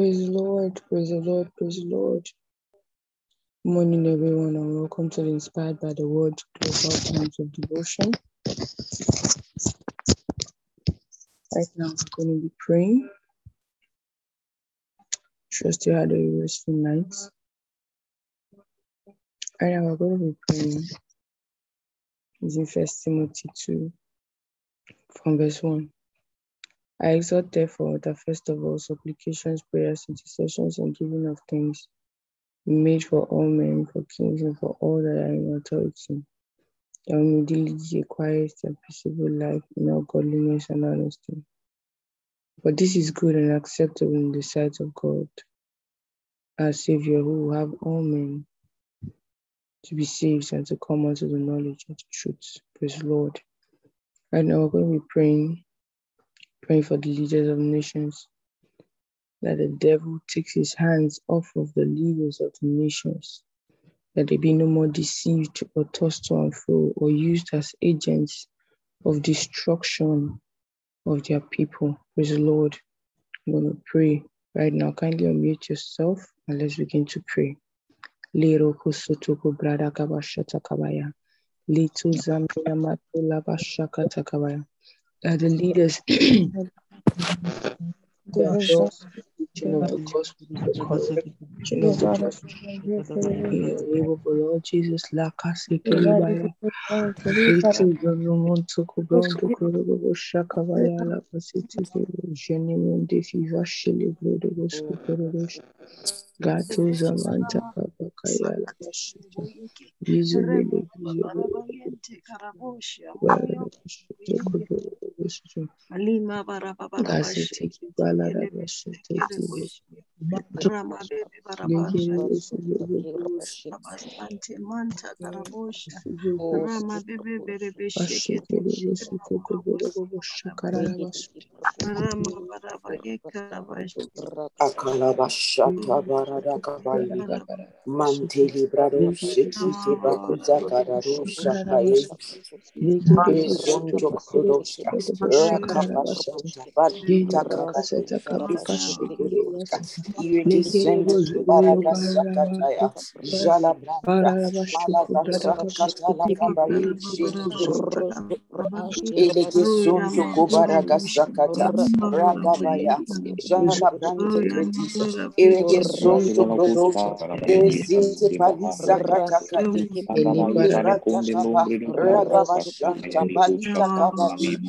Praise the Lord, praise the Lord, praise the Lord. Good morning, everyone, and welcome to the Inspired by the Word Global Times of Devotion. Right now, we're going to be praying. Trust you had a restful night. Right now, we're going to be praying using First Timothy 2 from verse 1. I exhort, therefore, that first of all, supplications, prayers, intercessions, and giving of thanks be made for all men, for kings, and for all that are in authority, that we may lead a quiet and peaceable life in all godliness and honesty. For this is good and acceptable in the sight of God, our Savior, who will have all men to be saved and to come unto the knowledge of the truth. Praise Lord. Right now, we're going to be praying praying for the leaders of nations, that the devil takes his hands off of the leaders of the nations, that they be no more deceived or tossed to and fro or used as agents of destruction of their people. Praise the Lord. I'm going to pray right now. Kindly unmute yourself and let's begin to pray. Zambia matula bashaka kabaya that the leaders the of the gospel, of the gospel. In the name of the Lord Jesus, la kasi kelibaya. Itu zonomon toko brondo korobo shaka baya la pasiti kero. Jenemon de fiva shele brodo bosco korobo. Gato zamanta papa kaya la pasiti. Bizu bele bizu Alima bara baba Gasi teki balara başı teki Rama bebe barabasha Abastante manta karabosha Rama bebe bere beshekete Rama baraba gekarabash Akalabashata baradakabai. Manteli brado shekite bakuza karado shakai. Izonto krodoshka. Rakabashanta balita kabari. Ishikudoshka. Iridisente baraga sakataya. Jala branda.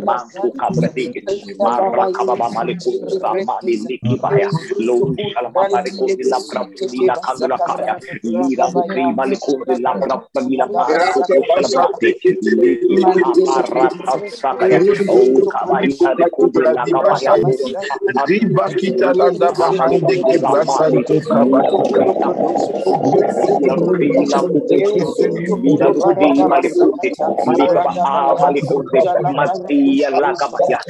sakata la kabai. Shekidro. Elege sonto kubaraga sakata. Ragabaya. Jala brante kretisa. Irege sonto krodoshka. Irisinte palisa katakati. Elibra takaba. Ragabashanta palita kabari. Elegondo Grodosha, Eresinte Palisa Kabaya, Ragabashanta Kabaya, Zelebritis, Eresonto Grodosha, Regebo Sokoto Kobo Sakata Kabaya, Ragabashanta Kabaya, Ragabando Grodosha, Elegredis, Eresonto Kodika Sakataya, Ragabo Shakata, Mandele Fredisa, Eresonto Grodosha, Eresinte ile basakata likabaya. Jala branta la gabasakata. Eresonto kodosha. Eresinte basakata. Ragabaya. Jala barabosha. Jesus. Hallelujah. Eresinte kretisa. Irege soto la gabasakata.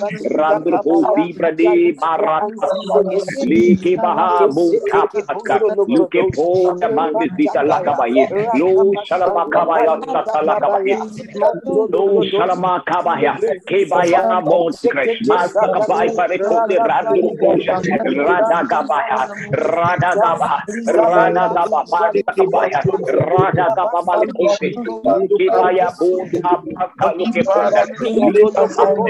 Mantele kedisa. pradi barat li ke baha bu kap atka lu ke po na man di tala kabaye lu chala ma kabaya tala kabaye lu chala ma kabaya ke baya na bon kresh ma ta kabai pare ko de radu ko rada kabaya rada kaba rada kaba padi kabaya rada kaba mali ko ke baya bu kap atka lu ke po na lu ke po na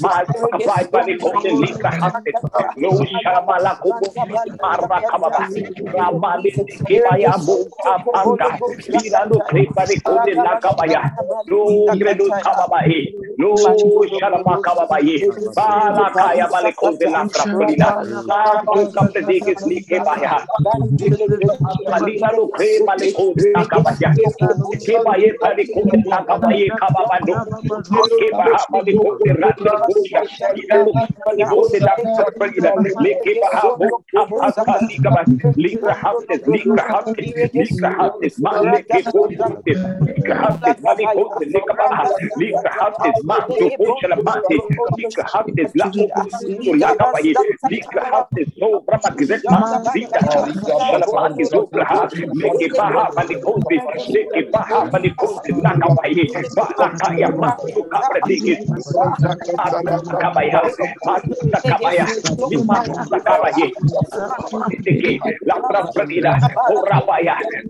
Masa Kabai Pareko apanga lirando kripa de kunde la kabaya no gredo kababa e no sharama kababa e bala kaya bale kunde la krapulina apko kapte de ke sli ke baya lirando kripa de kunde la kabaya ke baye pade kunde la kabaye kababa no ke baha pade kunde la krapulina lirando pade kunde la krapulina le ke baha apka ni kabaya Lo Shamala Kuku Marra Kababa Ramali Kebaya Boka Panga Lirano Krepa de Kode La Kabaya Lo Gredo Kababaye Lo Shalama Kababaye Bala Kaya Vale Kode La Krapolina Santo Kapedekis Likebaya Alina lo Krepa de Kode La Kabaya Kebaye Vale Kode La Kabaye Kababando Kebaha Vale Kode Rande Kosha Lirano Vale Kode La Kode Lika Haftes Vale Kode Likabaha Lika Haftes Manto Kosha Mate Lika Haftes La Kosha La Kabaye Lika Haftes So Brahma Gizet Vita Shalamati Zobraha Leke Baha Vale Kode Leke Baha La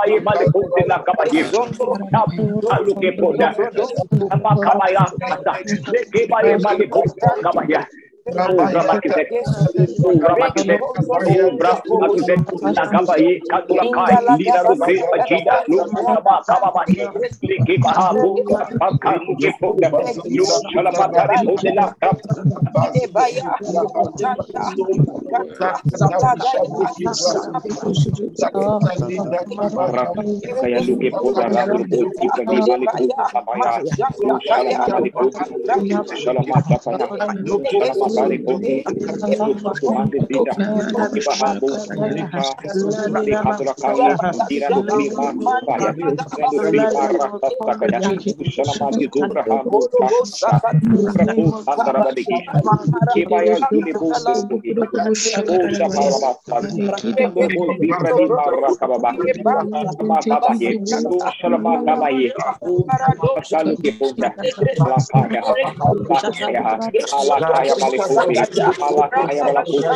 Baye Male Kote La Kabaye Aluke Pota Ama Kabaya Leke Baye Male Kote Kabaya Oh, Assalamualaikum warahmatullahi Ibahabu, malakaya malakuta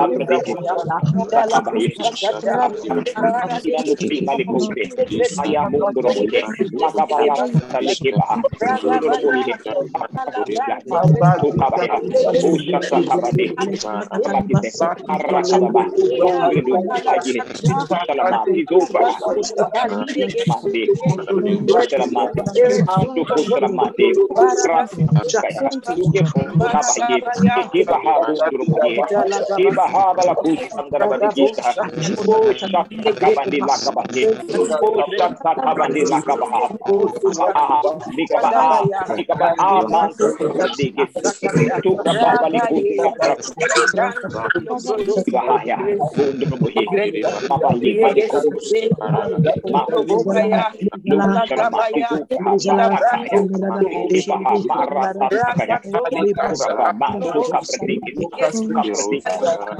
Lakabaye, Kabradikis, Kahabala Kushan Garabadika, Kusha Kabandi Makabahi, Kusha Kabandi Makabaha, Nikabaha, Nikabaha Mantu Kadiki, Tukabali Kusha, Bahaya, Kundubuhi, Mabali Kadikusi, Makubaya, Nukabaya, Nukabaya, Nikabaha Marasa, Nikabaha Mantu Kabandi, Nikabaha Mantu Kabandi,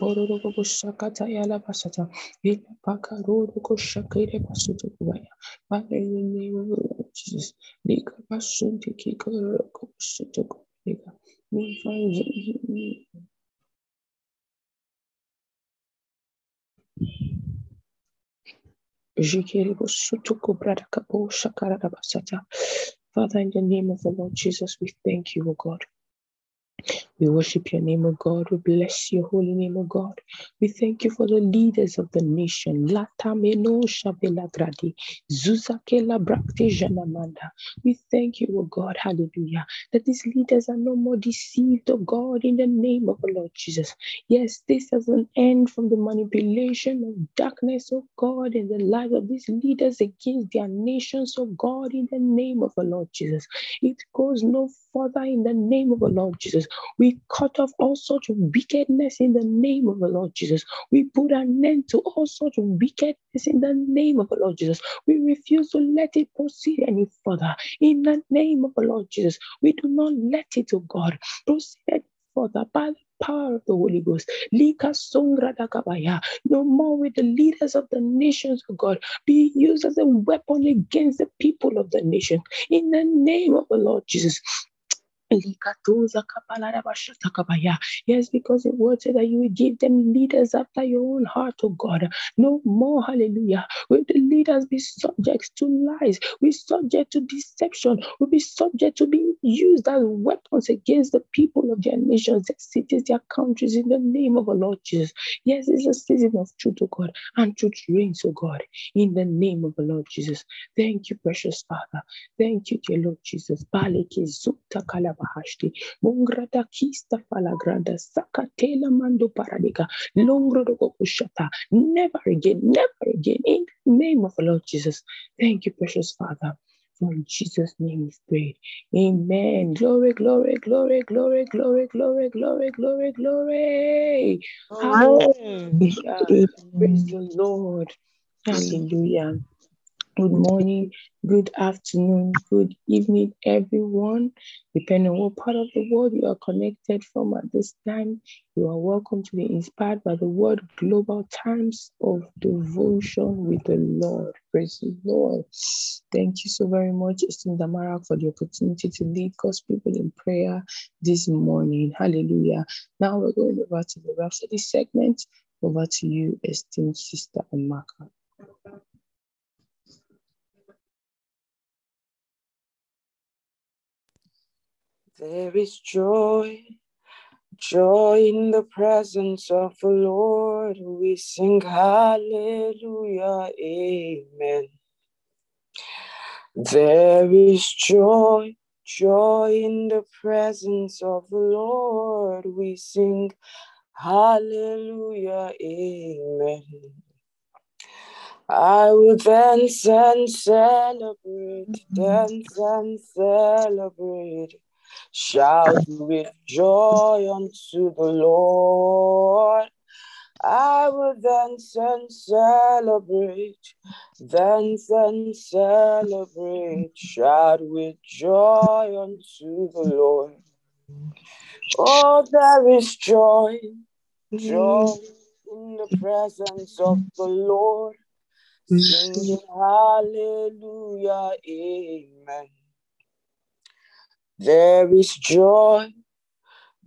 Bororo Bushakata Jesus, Nika Father, in the name of the Lord Jesus, we thank you, O God. We worship your name, O God. We bless your holy name, O God. We thank you for the leaders of the nation. Brakte Janamanda. We thank you, O God, hallelujah, that these leaders are no more deceived, O God, in the name of the Lord Jesus. Yes, this has an end from the manipulation of darkness, O God, in the lives of these leaders against their nations, O God, in the name of the Lord Jesus. It goes no further in the name of the Lord Jesus. We cut off all of wickedness in the name of the Lord Jesus. We put an end to all of wickedness in the name of the Lord Jesus. We refuse to let it proceed any further in the name of the Lord Jesus. We do not let it, oh God, proceed further by the power of the Holy Ghost. No more with the leaders of the nations, oh God, be used as a weapon against the people of the nation. In the name of the Lord Jesus. Yes, because the word said that you will give them leaders after your own heart, oh God. No more, hallelujah. Will the leaders be subject to lies? We subject to deception. Will be subject to being used as weapons against the people of their nations, their cities, their countries, in the name of the Lord Jesus. Yes, it's a season of truth, oh God, and truth reigns, oh God, in the name of the Lord Jesus. Thank you, precious Father. Thank you, dear Lord Jesus. Kalabahashti. Mungrada kista falagrada sakatela mando paradika. Longrodo kushata. Never again, never again. In the name of the Lord Jesus. Thank you, precious Father. For in Jesus' name is pray. Amen. Glory, glory, glory, glory, glory, glory, glory, glory, glory. Hallelujah. Praise the Lord. Hallelujah. Good morning, good afternoon, good evening, everyone. Depending on what part of the world you are connected from at this time, you are welcome to be inspired by the word Global Times of Devotion with the Lord. Praise the Lord. Thank you so very much, Esteem Damara, for the opportunity to lead God's people in prayer this morning. Hallelujah. Now we're going over to the Rhapsody segment. Over to you, esteemed Sister Amaka. There is joy, joy in the presence of the Lord. We sing hallelujah, amen. There is joy, joy in the presence of the Lord. We sing hallelujah, amen. I will dance and celebrate, dance and celebrate. Shout with joy unto the Lord. I will dance and celebrate, dance and celebrate. Shout with joy unto the Lord. Oh, there is joy, joy in the presence of the Lord. Singing hallelujah, amen. There is joy,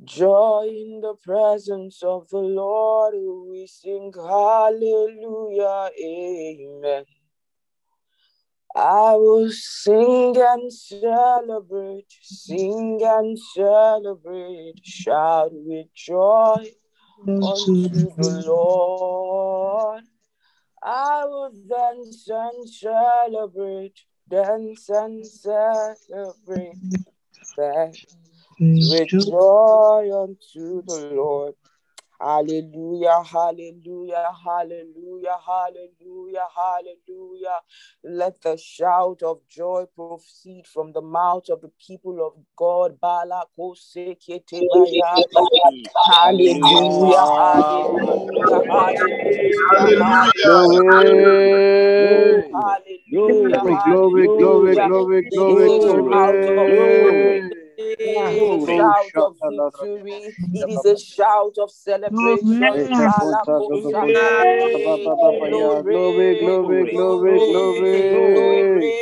joy in the presence of the Lord. We sing hallelujah, amen. I will sing and celebrate, sing and celebrate, shout with joy unto the Lord. I will dance and celebrate, dance and celebrate, dance mm, with joy unto the Lord. Hallelujah, hallelujah, hallelujah, hallelujah, hallelujah. Let the shout of joy proceed from the mouth of the people of God. Hallelujah, hallelujah, hallelujah, Glory, hallelujah, glory, glory, hallelujah. glory, glory, is a shout of glory. It is a shout of victory. It is a shout of celebration. Glory, glory, glory, glory, glory,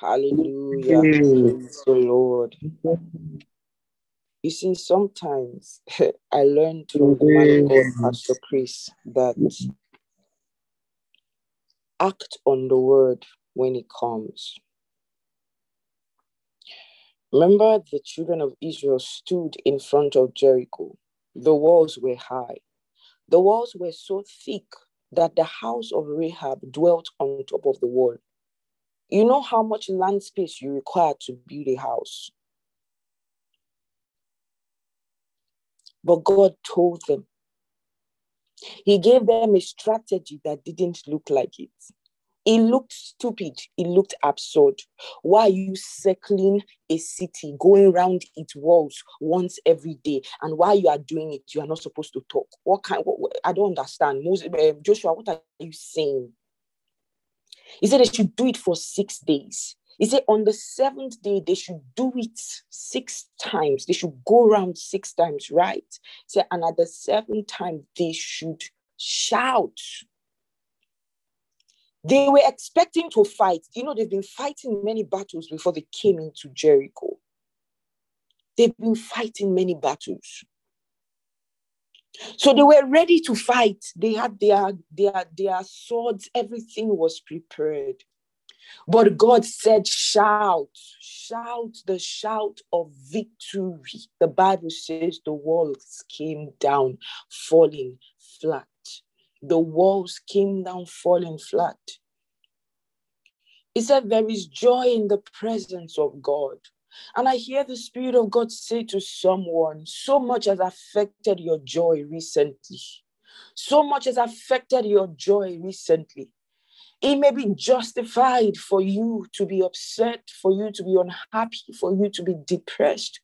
Hallelujah. Glory. Hallelujah. Hallelujah. Hallelujah. Praise the Lord. You see, sometimes I learned from mm-hmm. the man God, Pastor Chris, that act on the word when it comes. Remember, the children of Israel stood in front of Jericho. The walls were high. The walls were so thick that the house of Rahab dwelt on top of the wall. You know how much land space you require to build a house. But God told them, He gave them a strategy that didn't look like it. It looked stupid. It looked absurd. Why are you circling a city, going around its walls once every day? And while you are doing it, you are not supposed to talk. What kind? What, what, I don't understand. Moses, uh, Joshua, what are you saying? He said they should do it for six days. He said on the seventh day, they should do it six times. They should go around six times, right? He said, and at the seventh time, they should shout. They were expecting to fight. You know, they've been fighting many battles before they came into Jericho. They've been fighting many battles. So they were ready to fight. They had their, their, their swords, everything was prepared. But God said, shout, shout the shout of victory. The Bible says the walls came down, falling flat. The walls came down, falling flat. He said, There is joy in the presence of God. And I hear the Spirit of God say to someone, so much has affected your joy recently. So much has affected your joy recently. It may be justified for you to be upset, for you to be unhappy, for you to be depressed.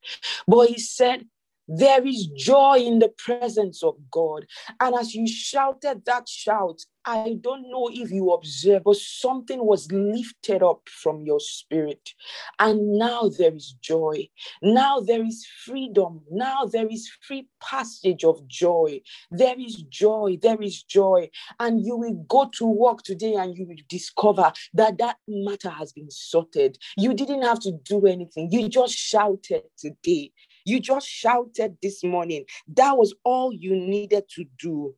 But he said, there is joy in the presence of God. And as you shouted that shout, I don't know if you observe, but something was lifted up from your spirit. And now there is joy. Now there is freedom. Now there is free passage of joy. There is joy. There is joy. And you will go to work today and you will discover that that matter has been sorted. You didn't have to do anything. You just shouted today. You just shouted this morning. That was all you needed to do.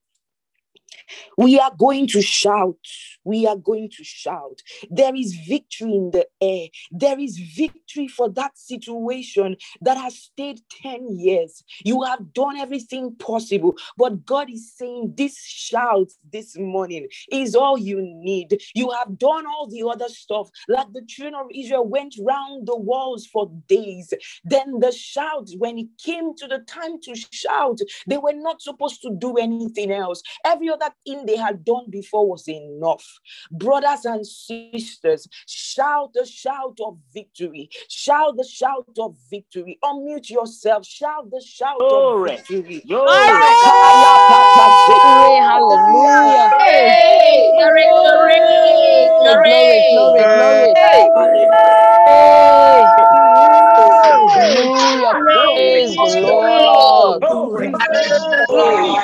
We are going to shout. We are going to shout. There is victory in the air. There is victory for that situation that has stayed 10 years. You have done everything possible, but God is saying this shout this morning is all you need. You have done all the other stuff, like the children of Israel went round the walls for days. Then the shout, when it came to the time to shout, they were not supposed to do anything else. Every other thing they had done before was enough. Brothers and sisters, shout the shout of victory. Shout the shout of victory. Unmute yourself. Shout the shout Glory. of victory. Glory. Hallelujah. Hey, glory, glory, Glory, glory, glory. Hey. Hey. Hallelujah. Praise the Lord. Glory. Glory,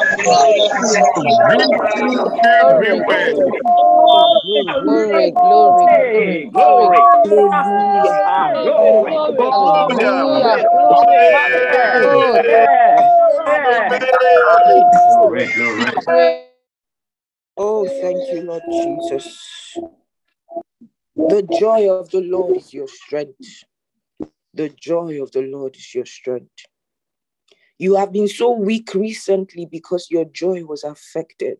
glory, glory. Glory. glory. Oh, thank you, Lord Jesus. The joy of the Lord is your strength. The joy of the Lord is your strength. You have been so weak recently because your joy was affected.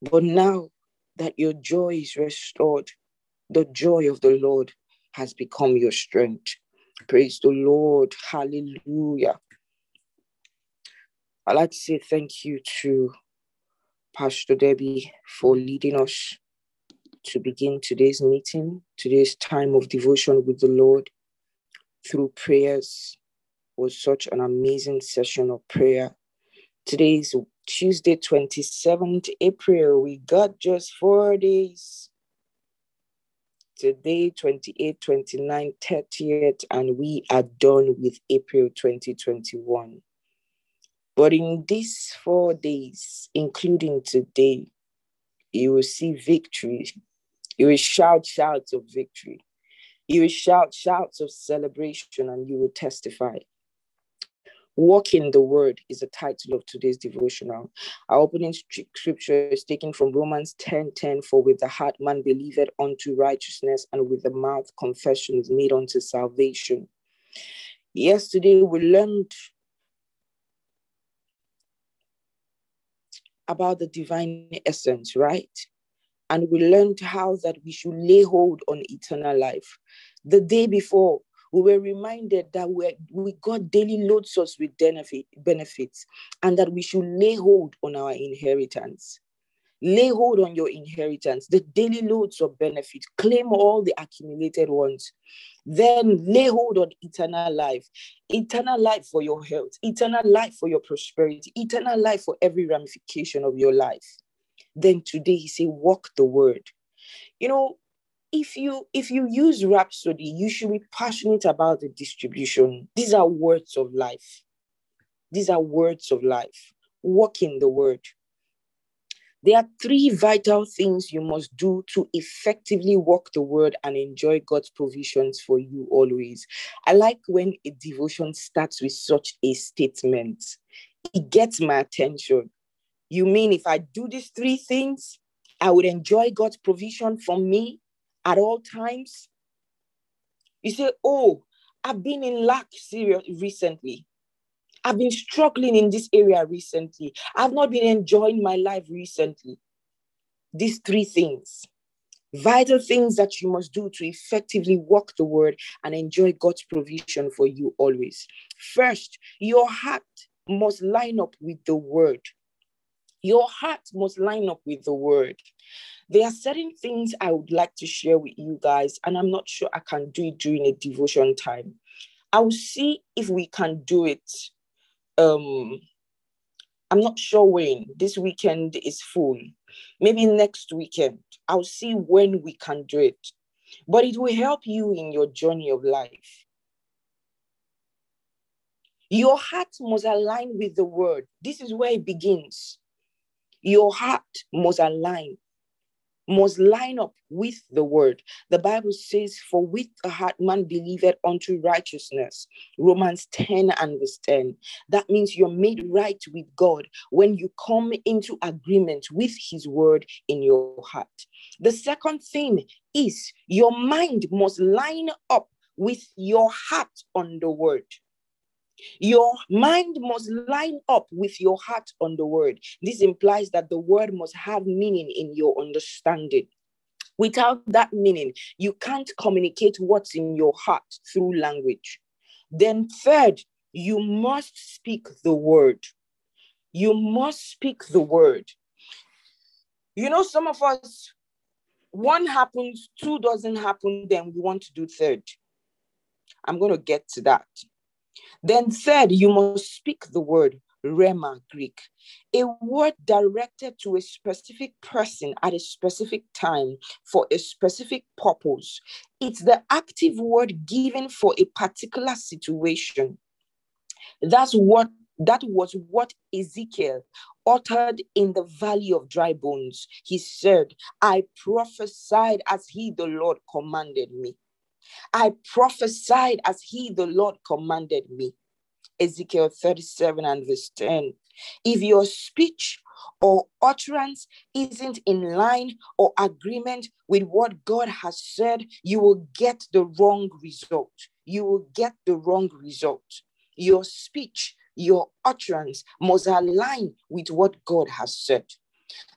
But now that your joy is restored, the joy of the Lord has become your strength. Praise the Lord. Hallelujah. I'd like to say thank you to Pastor Debbie for leading us to begin today's meeting, today's time of devotion with the Lord through prayers. Was such an amazing session of prayer. Today is Tuesday, 27th April. We got just four days. Today, 28, 29, 30th, and we are done with April 2021. But in these four days, including today, you will see victory. You will shout shouts of victory. You will shout shouts of celebration and you will testify. Walk in the word is the title of today's devotional. Our opening scripture is taken from Romans 10 10. For with the heart man believeth unto righteousness, and with the mouth confession is made unto salvation. Yesterday we learned about the divine essence, right? And we learned how that we should lay hold on eternal life. The day before, we were reminded that we we got daily loads us with benefit, benefits and that we should lay hold on our inheritance. Lay hold on your inheritance, the daily loads of benefit. Claim all the accumulated ones. Then lay hold on eternal life, eternal life for your health, eternal life for your prosperity, eternal life for every ramification of your life. Then today he said, walk the word. You know, if you if you use rhapsody you should be passionate about the distribution. These are words of life. These are words of life. Walk in the word. There are three vital things you must do to effectively walk the word and enjoy god's provisions for you always. I like when a devotion starts with such a statement. It gets my attention. You mean if i do these three things i would enjoy god's provision for me at all times. You say, Oh, I've been in lack serious recently. I've been struggling in this area recently. I've not been enjoying my life recently. These three things, vital things that you must do to effectively walk the word and enjoy God's provision for you always. First, your heart must line up with the word. Your heart must line up with the word. There are certain things I would like to share with you guys, and I'm not sure I can do it during a devotion time. I will see if we can do it. Um, I'm not sure when. This weekend is full. Maybe next weekend. I'll see when we can do it. But it will help you in your journey of life. Your heart must align with the word. This is where it begins. Your heart must align must line up with the word. The Bible says, For with the heart man believeth unto righteousness. Romans 10 and verse 10. That means you're made right with God when you come into agreement with his word in your heart. The second thing is your mind must line up with your heart on the word. Your mind must line up with your heart on the word. This implies that the word must have meaning in your understanding. Without that meaning, you can't communicate what's in your heart through language. Then, third, you must speak the word. You must speak the word. You know, some of us, one happens, two doesn't happen, then we want to do third. I'm going to get to that. Then, third, you must speak the word Rhema Greek, a word directed to a specific person at a specific time for a specific purpose. It's the active word given for a particular situation. That's what that was what Ezekiel uttered in the valley of dry bones. He said, I prophesied as he, the Lord, commanded me. I prophesied as he, the Lord, commanded me. Ezekiel 37 and verse 10. If your speech or utterance isn't in line or agreement with what God has said, you will get the wrong result. You will get the wrong result. Your speech, your utterance must align with what God has said.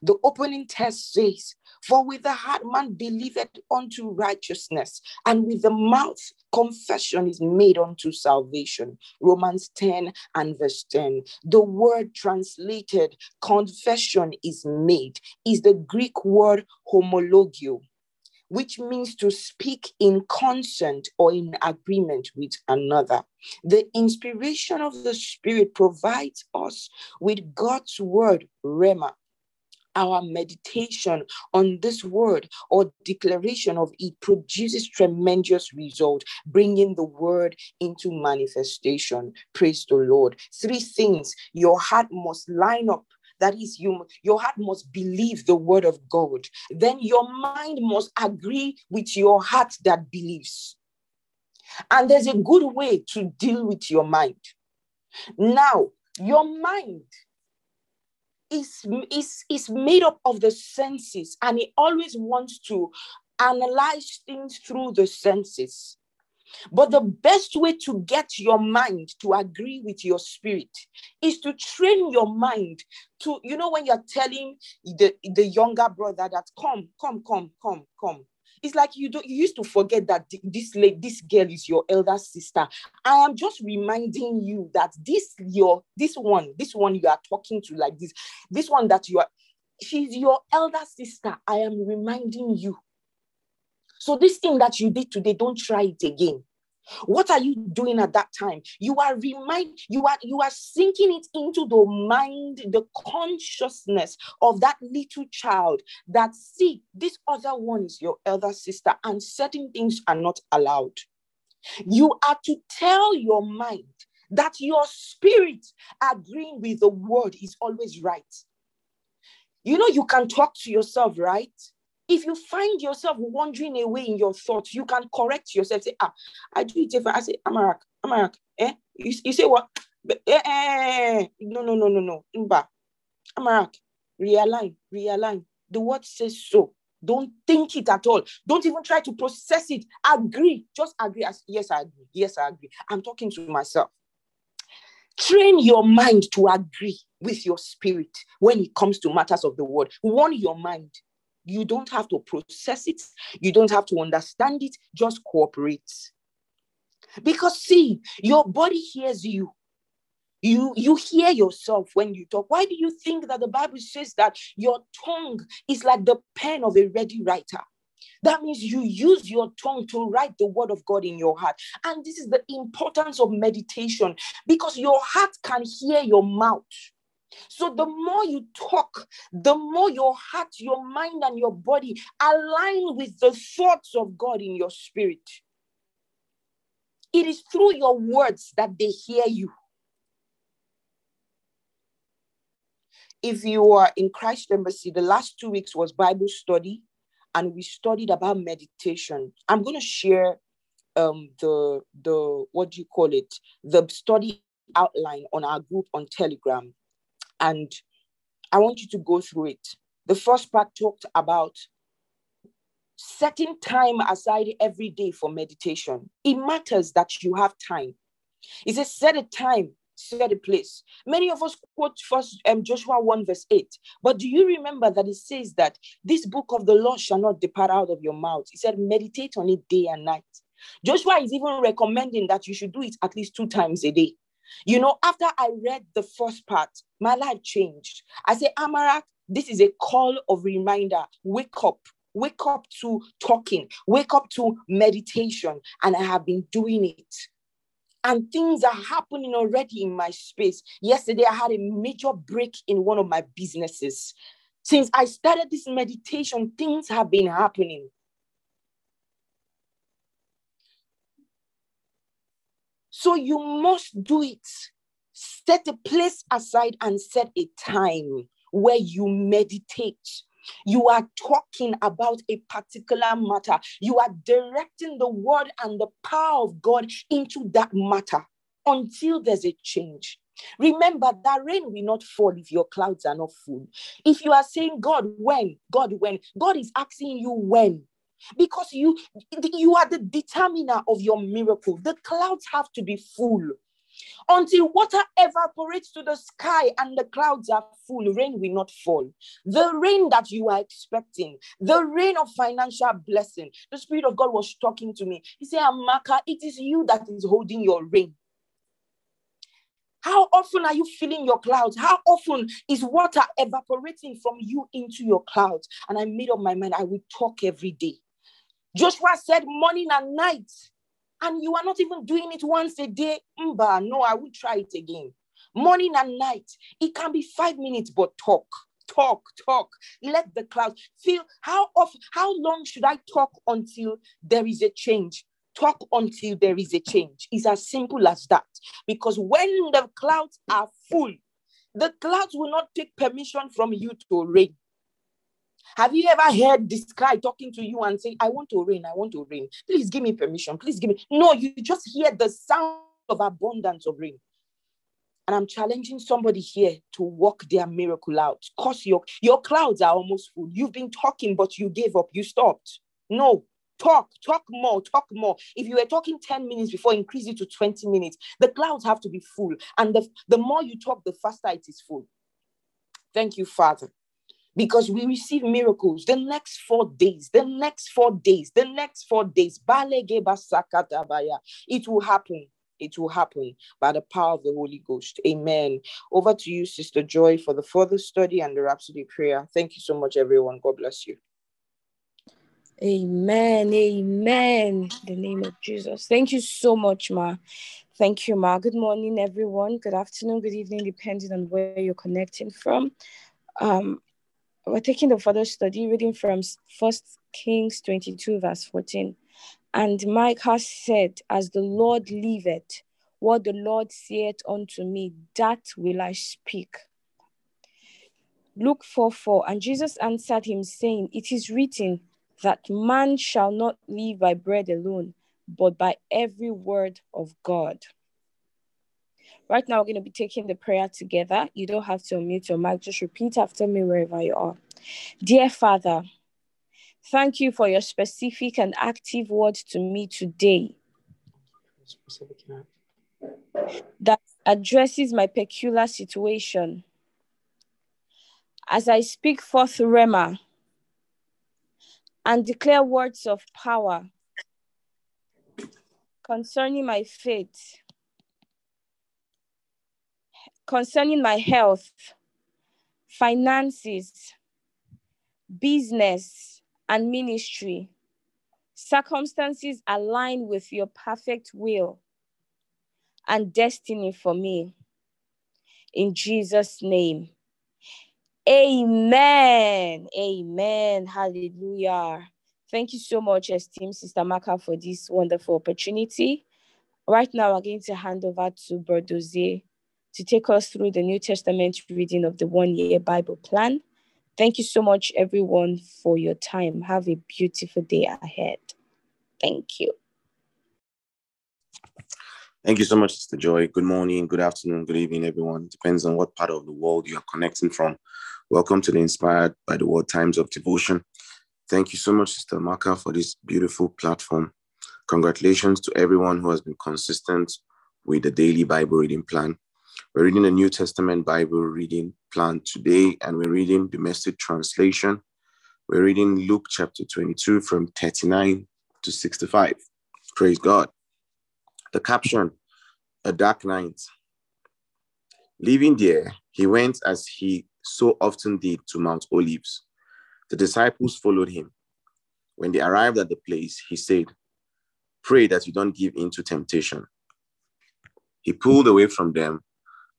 The opening text says, For with the heart man believeth unto righteousness, and with the mouth confession is made unto salvation. Romans 10 and verse 10. The word translated confession is made is the Greek word homologio which means to speak in consent or in agreement with another. The inspiration of the Spirit provides us with God's word, Rhema, our meditation on this word or declaration of it produces tremendous result bringing the word into manifestation. Praise the lord. Three things your heart must line up. That is you your heart must believe the word of god. Then your mind must agree with your heart that believes. And there's a good way to deal with your mind. Now your mind is, is, is made up of the senses and he always wants to analyze things through the senses. But the best way to get your mind to agree with your spirit is to train your mind to, you know, when you're telling the, the younger brother that, come, come, come, come, come, it's like you don't you used to forget that this lady, this girl is your elder sister. I am just reminding you that this your this one, this one you are talking to like this, this one that you are, she's your elder sister. I am reminding you. So this thing that you did today, don't try it again. What are you doing at that time? You are remind you are you are sinking it into the mind, the consciousness of that little child that see this other one is your elder sister, and certain things are not allowed. You are to tell your mind that your spirit agreeing with the word is always right. You know, you can talk to yourself, right? If you find yourself wandering away in your thoughts, you can correct yourself. Say, ah, I do it different. I say, Amarak, Amarak, eh? You, you say what? Eh, eh, eh, no, no, no, no, no. Mba. Amarak, realign, realign. The word says so. Don't think it at all. Don't even try to process it. Agree. Just agree. As, yes, I agree. Yes, I agree. I'm talking to myself. Train your mind to agree with your spirit when it comes to matters of the word. Warn your mind. You don't have to process it, you don't have to understand it, just cooperate. Because see, your body hears you. You, you hear yourself when you talk. Why do you think that the Bible says that your tongue is like the pen of a ready writer? That means you use your tongue to write the word of God in your heart. And this is the importance of meditation because your heart can hear your mouth. So the more you talk, the more your heart, your mind, and your body align with the thoughts of God in your spirit. It is through your words that they hear you. If you are in Christ Embassy, the last two weeks was Bible study, and we studied about meditation. I'm going to share um, the the what do you call it? The study outline on our group on Telegram and I want you to go through it. The first part talked about setting time aside every day for meditation. It matters that you have time. It says, set a time, set a place. Many of us quote first um, Joshua 1, verse 8. But do you remember that it says that this book of the law shall not depart out of your mouth? He said, meditate on it day and night. Joshua is even recommending that you should do it at least two times a day. You know, after I read the first part, my life changed. I say, Amarak, this is a call of reminder. Wake up, wake up to talking, wake up to meditation. And I have been doing it. And things are happening already in my space. Yesterday, I had a major break in one of my businesses. Since I started this meditation, things have been happening. So you must do it. Set a place aside and set a time where you meditate. You are talking about a particular matter. You are directing the word and the power of God into that matter until there's a change. Remember that rain will not fall if your clouds are not full. If you are saying, God, when? God, when? God is asking you when. Because you you are the determiner of your miracle. The clouds have to be full. Until water evaporates to the sky and the clouds are full, rain will not fall. The rain that you are expecting, the rain of financial blessing, the Spirit of God was talking to me. He said, Amaka, it is you that is holding your rain. How often are you filling your clouds? How often is water evaporating from you into your clouds? And I made up my mind, I will talk every day. Joshua said, morning and night and you are not even doing it once a day, mba, no, I will try it again. Morning and night. It can be five minutes, but talk, talk, talk. Let the clouds feel how often, how long should I talk until there is a change? Talk until there is a change. It's as simple as that. Because when the clouds are full, the clouds will not take permission from you to rain. Have you ever heard this guy talking to you and saying, I want to rain, I want to rain. Please give me permission. Please give me. No, you just hear the sound of abundance of rain. And I'm challenging somebody here to walk their miracle out. Because your, your clouds are almost full. You've been talking, but you gave up. You stopped. No, talk, talk more, talk more. If you were talking 10 minutes before, increase it to 20 minutes. The clouds have to be full. And the, the more you talk, the faster it is full. Thank you, Father because we receive miracles the next four days, the next four days, the next four days. It will happen. It will happen by the power of the Holy Ghost. Amen. Over to you, Sister Joy, for the further study and the Rhapsody prayer. Thank you so much, everyone. God bless you. Amen. Amen. In the name of Jesus. Thank you so much, Ma. Thank you, Ma. Good morning, everyone. Good afternoon, good evening, depending on where you're connecting from. Um, we're taking the further study reading from First Kings 22, verse 14. And Micah said, As the Lord liveth, what the Lord saith unto me, that will I speak. Luke 4 4. And Jesus answered him, saying, It is written that man shall not live by bread alone, but by every word of God. Right now, we're going to be taking the prayer together. You don't have to unmute your mic, just repeat after me wherever you are. Dear Father, thank you for your specific and active word to me today that addresses my peculiar situation. As I speak forth Rhema and declare words of power concerning my faith concerning my health, finances, business, and ministry. Circumstances align with your perfect will and destiny for me. In Jesus' name. Amen. Amen. Hallelujah. Thank you so much, esteemed Sister Maka, for this wonderful opportunity. Right now, I'm going to hand over to Berdozie to take us through the New Testament reading of the one year Bible plan. Thank you so much, everyone, for your time. Have a beautiful day ahead. Thank you. Thank you so much, Sister Joy. Good morning, good afternoon, good evening, everyone. Depends on what part of the world you are connecting from. Welcome to the Inspired by the Word Times of Devotion. Thank you so much, Sister Maka, for this beautiful platform. Congratulations to everyone who has been consistent with the daily Bible reading plan. We're reading the New Testament Bible reading plan today, and we're reading message translation. We're reading Luke chapter 22 from 39 to 65. Praise God. The caption A dark night. Leaving there, he went as he so often did to Mount Olives. The disciples followed him. When they arrived at the place, he said, Pray that you don't give in to temptation. He pulled away from them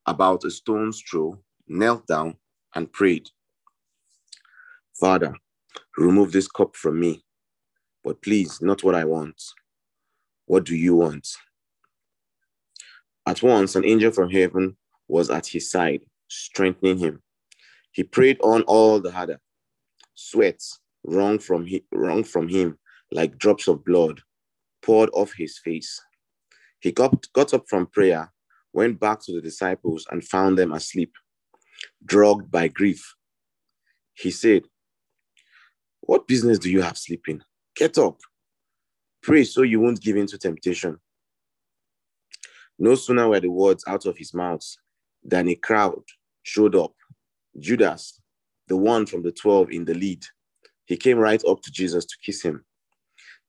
about a stone's throw, knelt down, and prayed, Father, remove this cup from me, but please, not what I want. What do you want? At once, an angel from heaven was at his side, strengthening him. He prayed on all the harder. Sweat wrung from, he, wrung from him like drops of blood poured off his face. He got, got up from prayer, went back to the disciples, and found them asleep, drugged by grief. He said, What business do you have sleeping? Get up. Pray so you won't give in to temptation. No sooner were the words out of his mouth than a crowd showed up. Judas, the one from the 12 in the lead, he came right up to Jesus to kiss him.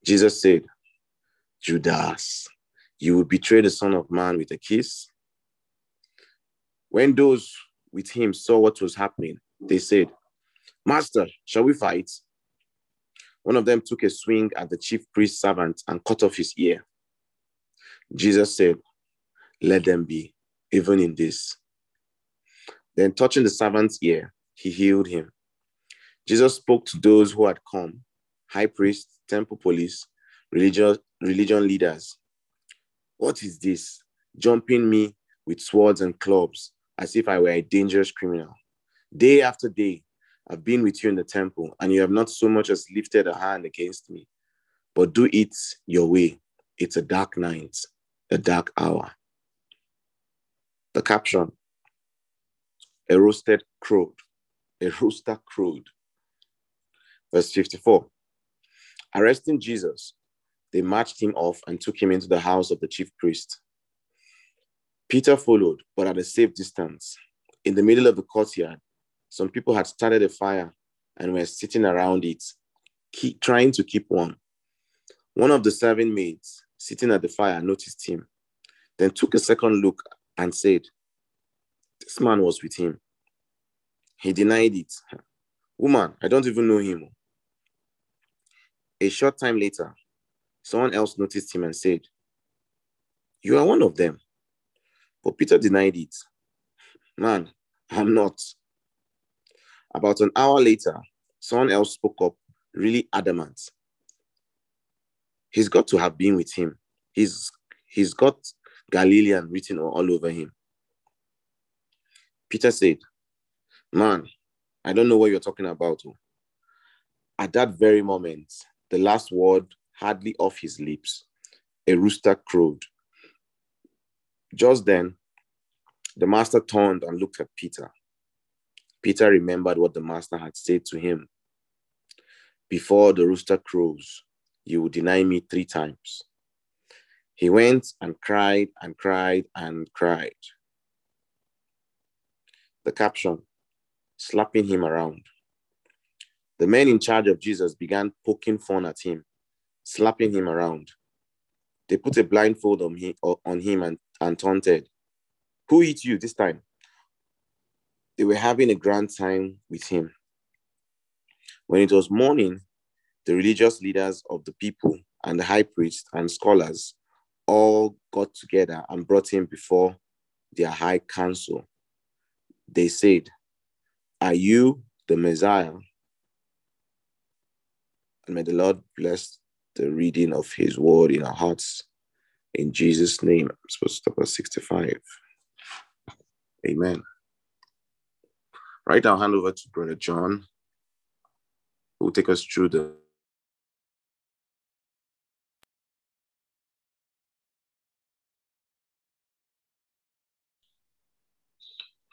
Jesus said, Judas, you will betray the Son of Man with a kiss? When those with him saw what was happening, they said, Master, shall we fight? One of them took a swing at the chief priest's servant and cut off his ear. Jesus said, Let them be, even in this. Then, touching the servant's ear, he healed him. Jesus spoke to those who had come high priests, temple police, religious, religion leaders. What is this? Jumping me with swords and clubs as if I were a dangerous criminal. Day after day, I've been with you in the temple, and you have not so much as lifted a hand against me. But do it your way. It's a dark night, a dark hour. The caption A roasted crowed, a rooster crowed. Verse 54 Arresting Jesus, they marched him off and took him into the house of the chief priest. Peter followed, but at a safe distance. In the middle of the courtyard, some people had started a fire and were sitting around it, keep, trying to keep warm. One of the serving maids sitting at the fire noticed him, then took a second look and said, This man was with him. He denied it. Woman, I don't even know him. A short time later, someone else noticed him and said, You are one of them. But Peter denied it. Man, I'm not. About an hour later, someone else spoke up, really adamant. He's got to have been with him. He's he's got Galilean written all over him. Peter said, Man, I don't know what you're talking about. Oh. At that very moment, the last word hardly off his lips, a rooster crowed. Just then, the master turned and looked at Peter. Peter remembered what the master had said to him Before the rooster crows, you will deny me three times. He went and cried and cried and cried. The caption slapping him around. The men in charge of Jesus began poking fun at him, slapping him around. They put a blindfold on him, on him and, and taunted. Who hit you this time? They were having a grand time with him. When it was morning, the religious leaders of the people and the high priest and scholars all got together and brought him before their high council. They said, Are you the Messiah? And may the Lord bless the reading of his word in our hearts. In Jesus' name, I'm supposed to stop at 65. Amen. Right now, I'll hand over to Brother John, who will take us through the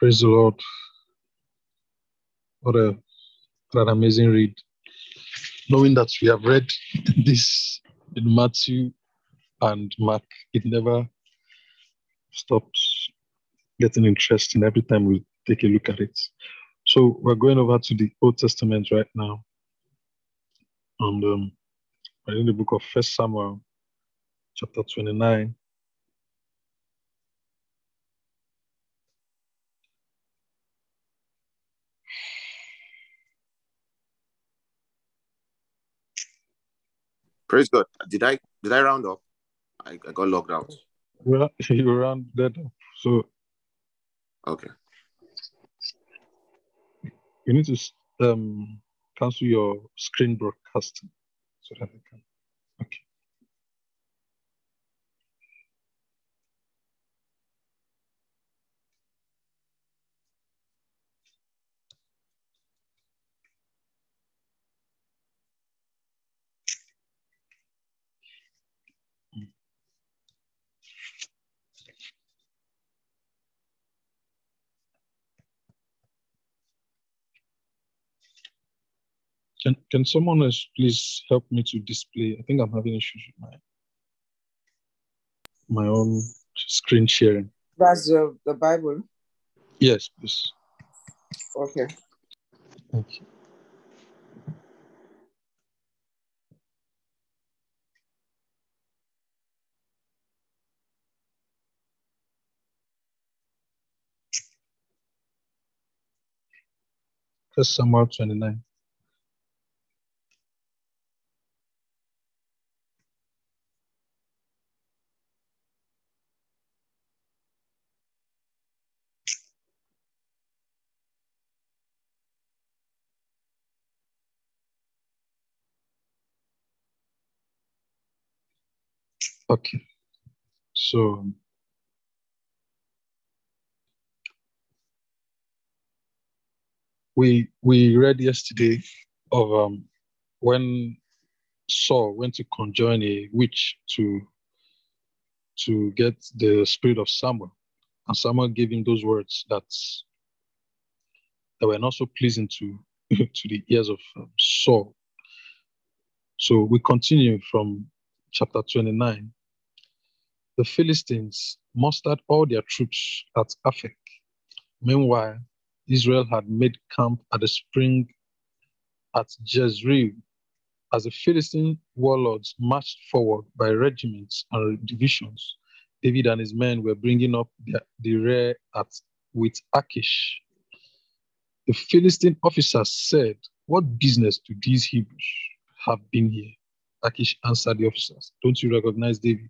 Praise the Lord. What a what an amazing read. Knowing that we have read this in Matthew and Mark, it never stops getting interesting every time we take a look at it. So we're going over to the Old Testament right now. And um, we're in the book of First Samuel, chapter 29. Praise God. Did I did I round up? I, I got logged out. Well, you rounded up. So Okay. you need to um cancel your screen broadcasting so that I can. Can can someone else please help me to display? I think I'm having issues with my my own screen sharing. That's the, the Bible. Yes, please. Okay. Thank you. First Samuel 29. Okay. So we we read yesterday of um when Saul went to conjoin a witch to to get the spirit of Samuel, and Samuel gave him those words that that were not so pleasing to to the ears of um, Saul. So we continue from chapter 29. The Philistines mustered all their troops at Aphek. Meanwhile, Israel had made camp at the spring at Jezreel. As the Philistine warlords marched forward by regiments and divisions, David and his men were bringing up the, the rear at with Achish. The Philistine officers said, What business do these Hebrews have been here? Achish answered the officers, Don't you recognize David,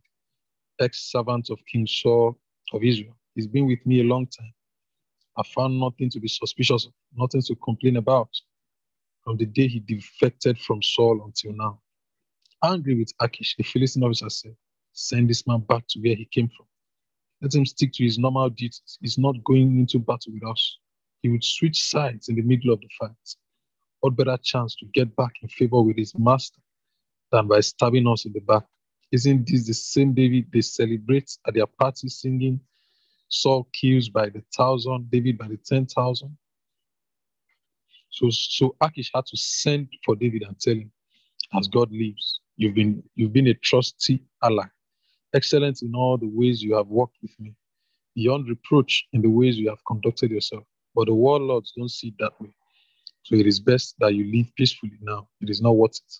ex servant of King Saul of Israel? He's been with me a long time. I found nothing to be suspicious nothing to complain about from the day he defected from Saul until now. Angry with Achish, the Philistine officer said, Send this man back to where he came from. Let him stick to his normal duties. He's not going into battle with us. He would switch sides in the middle of the fight. What better chance to get back in favor with his master than by stabbing us in the back? Isn't this the same David they celebrate at their party singing Saul kills by the thousand, David by the ten thousand? So, so Achish had to send for David and tell him, as God lives, you've been you've been a trusty ally, excellent in all the ways you have worked with me, beyond reproach in the ways you have conducted yourself. But the warlords don't see it that way. So it is best that you live peacefully now. It is not worth it.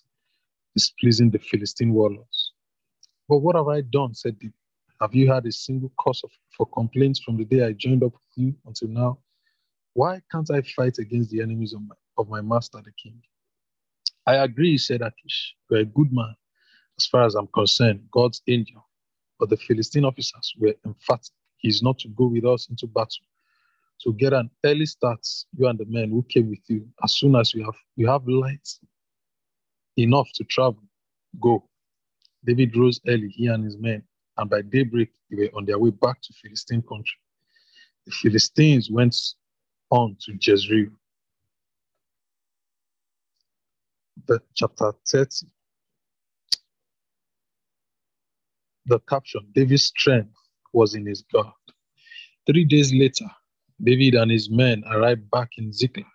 Displeasing the Philistine warlords. But what have I done? said David. Have you had a single cause of, for complaints from the day I joined up with you until now? Why can't I fight against the enemies of my, of my master, the king? I agree, said Achish. You're a good man, as far as I'm concerned, God's angel. But the Philistine officers were emphatic. He's not to go with us into battle. So get an early start, you and the men who came with you. As soon as you have you have light enough to travel, go. David rose early, he and his men, and by daybreak they were on their way back to Philistine country. The Philistines went on to Jezreel. The chapter 30. The caption David's strength was in his God. Three days later, David and his men arrived back in Ziklag.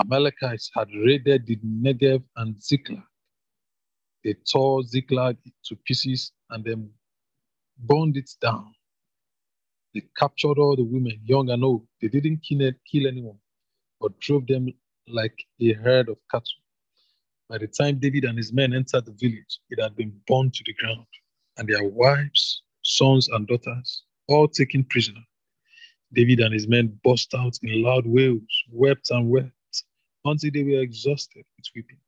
Amalekites had raided the Negev and Ziklag. They tore Ziklag to pieces and then burned it down. They captured all the women, young and old. They didn't kill, kill anyone, but drove them like a herd of cattle. By the time David and his men entered the village, it had been burned to the ground, and their wives, sons, and daughters, all taken prisoner. David and his men burst out in loud wails, wept and wept, until they were exhausted with weeping.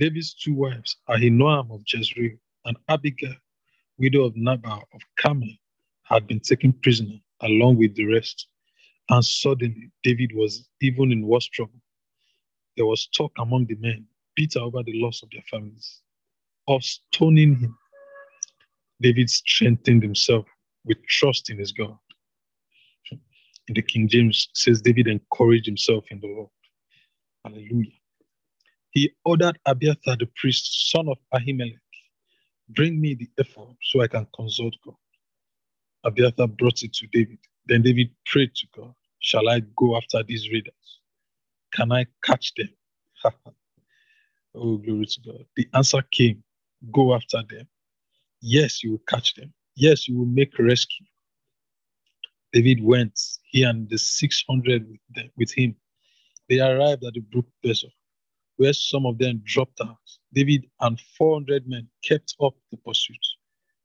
David's two wives, Ahinoam of Jezreel and Abigail, widow of Nabal of Carmel, had been taken prisoner along with the rest. And suddenly David was even in worse trouble. There was talk among the men, bitter over the loss of their families, of stoning him. David strengthened himself with trust in his God. In the King James says David encouraged himself in the Lord. Hallelujah. He ordered Abiathar the priest, son of Ahimelech, bring me the ephod so I can consult God. Abiathar brought it to David. Then David prayed to God, Shall I go after these raiders? Can I catch them? oh, glory to God. The answer came, Go after them. Yes, you will catch them. Yes, you will make rescue. David went, he and the 600 with, them, with him. They arrived at the brook Besor, where some of them dropped out. David and 400 men kept up the pursuit,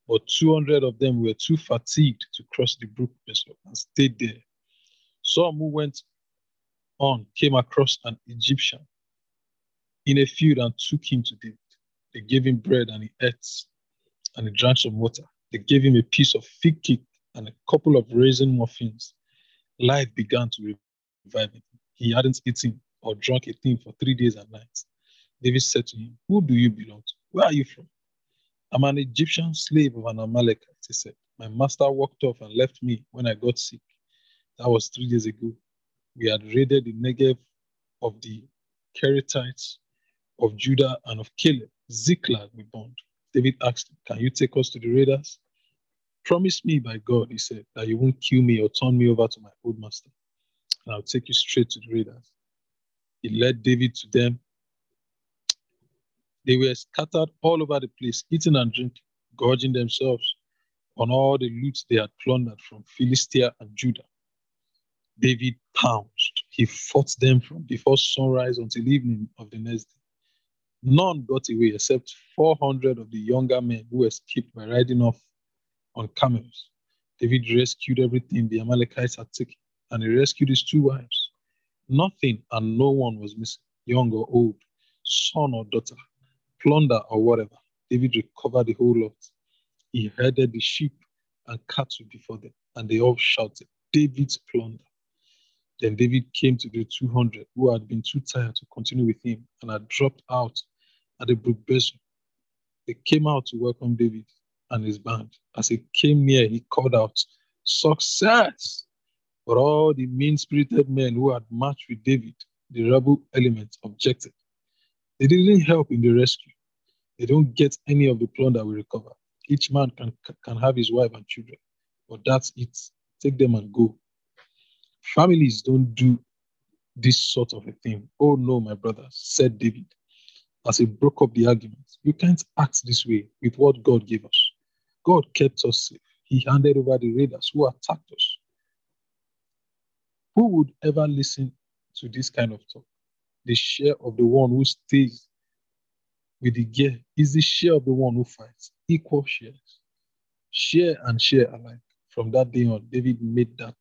but 200 of them were too fatigued to cross the brook and stayed there. Some who went on came across an Egyptian in a field and took him to David. They gave him bread and he ate, and he drank some water. They gave him a piece of fig cake and a couple of raisin muffins. Life began to revive him. He hadn't eaten or drunk a thing for three days and nights. David said to him, Who do you belong to? Where are you from? I'm an Egyptian slave of an Amalekite, he said. My master walked off and left me when I got sick. That was three days ago. We had raided the Negev of the Kerethites of Judah and of Caleb. Ziklag we burned. David asked him, Can you take us to the raiders? Promise me by God, he said, that you won't kill me or turn me over to my old master, and I'll take you straight to the raiders. He led David to them. They were scattered all over the place, eating and drinking, gorging themselves on all the loot they had plundered from Philistia and Judah. David pounced. He fought them from before sunrise until evening of the next day. None got away except 400 of the younger men who escaped by riding off on camels. David rescued everything the Amalekites had taken, and he rescued his two wives. Nothing and no one was missing, young or old, son or daughter, plunder or whatever. David recovered the whole lot. He herded the sheep and cattle before them, and they all shouted, David's plunder. Then David came to the 200 who had been too tired to continue with him and had dropped out at the brook Besor. They came out to welcome David and his band. As he came near, he called out, Success! But all the mean spirited men who had marched with David, the rebel element, objected. They didn't help in the rescue. They don't get any of the plunder we recover. Each man can, can have his wife and children, but that's it. Take them and go. Families don't do this sort of a thing. Oh no, my brother, said David as he broke up the argument. You can't act this way with what God gave us. God kept us safe. He handed over the raiders who attacked us. Who would ever listen to this kind of talk? The share of the one who stays with the gear is the share of the one who fights. Equal shares. Share and share alike. From that day on, David made that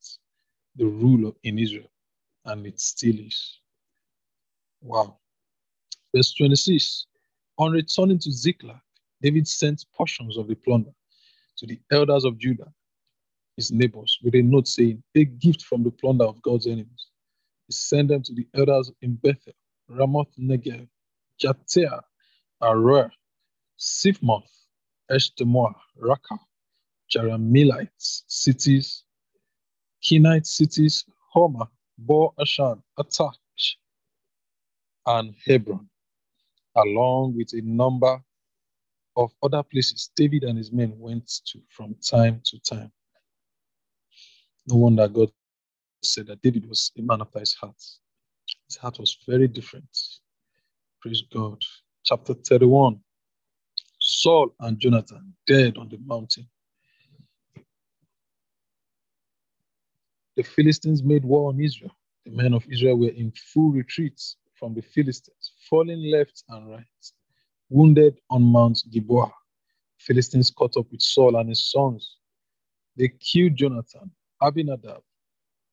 the rule in Israel, and it still is. Wow. Verse 26 On returning to Ziklag, David sent portions of the plunder to the elders of Judah, his neighbors, with a note saying, A gift from the plunder of God's enemies. He sent them to the elders in Bethel, Ramoth Negev, Jattir, Aroer, Siphmoth, Eshtemoa, Raka, Jerahmeelites, cities, Kenite cities, Hormah, Bo Ashan, Athach, and Hebron, along with a number of other places David and his men went to from time to time. No wonder God said that David was a man after his heart. His heart was very different. Praise God. Chapter 31 Saul and Jonathan dead on the mountain. The Philistines made war on Israel. The men of Israel were in full retreat from the Philistines, falling left and right wounded on Mount Gilboa. Philistines caught up with Saul and his sons. They killed Jonathan, Abinadab,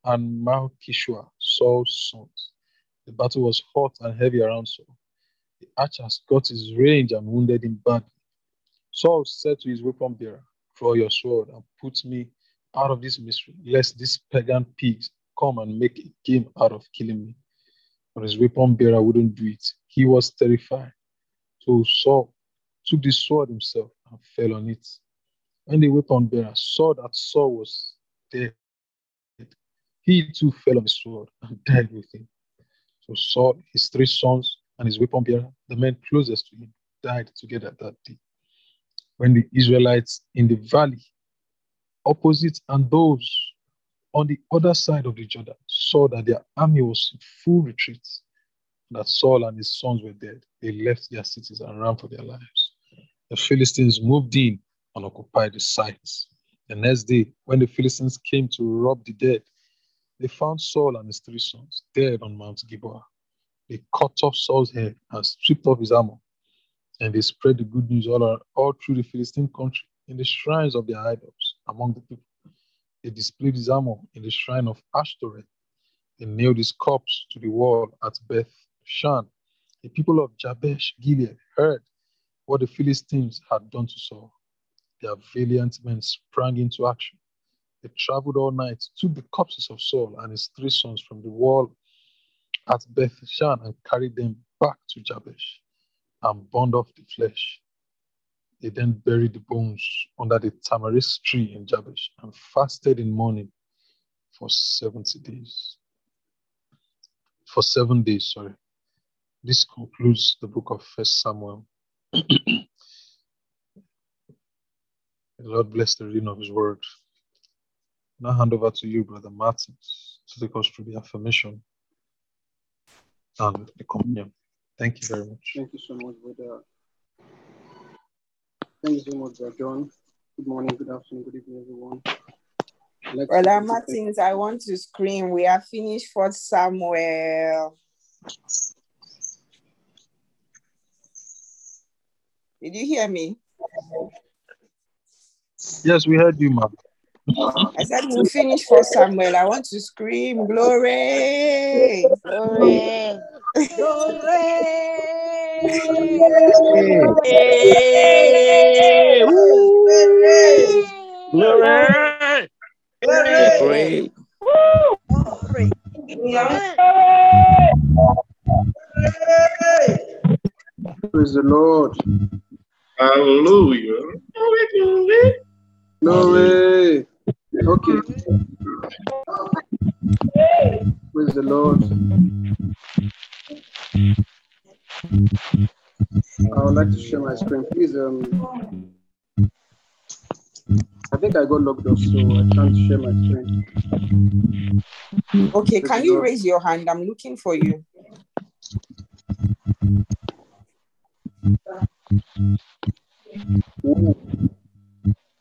and Malchishua, Saul's sons. The battle was hot and heavy around Saul. The archers got his range and wounded him badly. Saul said to his weapon bearer, Draw your sword and put me out of this mystery, lest these pagan pigs come and make a game out of killing me. But his weapon bearer wouldn't do it. He was terrified. So Saul took the sword himself and fell on it. When the weapon bearer saw that Saul was dead, he too fell on the sword and died with him. So Saul, his three sons, and his weapon bearer, the men closest to him, died together that day. When the Israelites in the valley opposite and those on the other side of the Jordan saw that their army was in full retreat, that Saul and his sons were dead, they left their cities and ran for their lives. The Philistines moved in and occupied the sites. The next day, when the Philistines came to rob the dead, they found Saul and his three sons dead on Mount Gilboa. They cut off Saul's head and stripped off his armor, and they spread the good news all, all through the Philistine country in the shrines of their idols among the people. They displayed his armor in the shrine of Ashtoreth. They nailed his corpse to the wall at Beth Shan. The people of Jabesh Gilead heard what the Philistines had done to Saul. Their valiant men sprang into action. They traveled all night, took the corpses of Saul and his three sons from the wall at Beth Shan and carried them back to Jabesh and burned off the flesh. They then buried the bones under the tamarisk tree in Jabesh and fasted in mourning for 70 days. For seven days, sorry. This concludes the book of First Samuel. the Lord bless the reading of his word. Now hand over to you, Brother Martin, to take us through the affirmation and the communion. Thank you very much. Thank you so much, Brother. Thank you so much, Brother John. Good morning, good afternoon, good evening, everyone. Let's Brother Martins, I want to scream. We are finished for Samuel. Did you hear me? Yes, we heard you, ma'am. I said we finished for Samuel. I want to scream glory. Glory. Glory. Glory. glory, glory. Praise the Lord. Hallelujah. Glory. Okay. Praise the Lord. I would like to share my screen. Please, um, I think I got locked off, so I can't share my screen. Okay, can you raise your hand? I'm looking for you.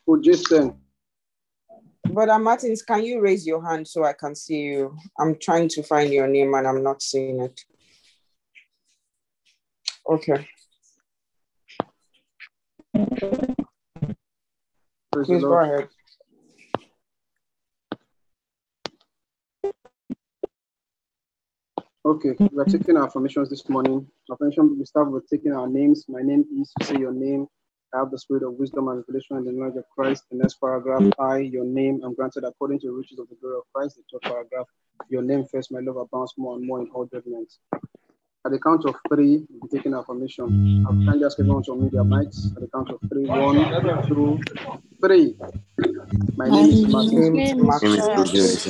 Oh, Jason. Brother Martins, can you raise your hand so I can see you? I'm trying to find your name and I'm not seeing it. Okay. Praise Please go ahead. Okay, we are taking our affirmations this morning. Affirmation, we start with taking our names. My name is, you say your name. I have the spirit of wisdom and revelation and the knowledge of Christ. The next paragraph, I, your name, am granted according to the riches of the glory of Christ. The third paragraph, your name first, my love abounds more and more in all judgments. At the count of three, we'll be taking affirmation. I'll kindly ask everyone to unmute their mics. At the count of three, one, two, three. My name is Martin. Name is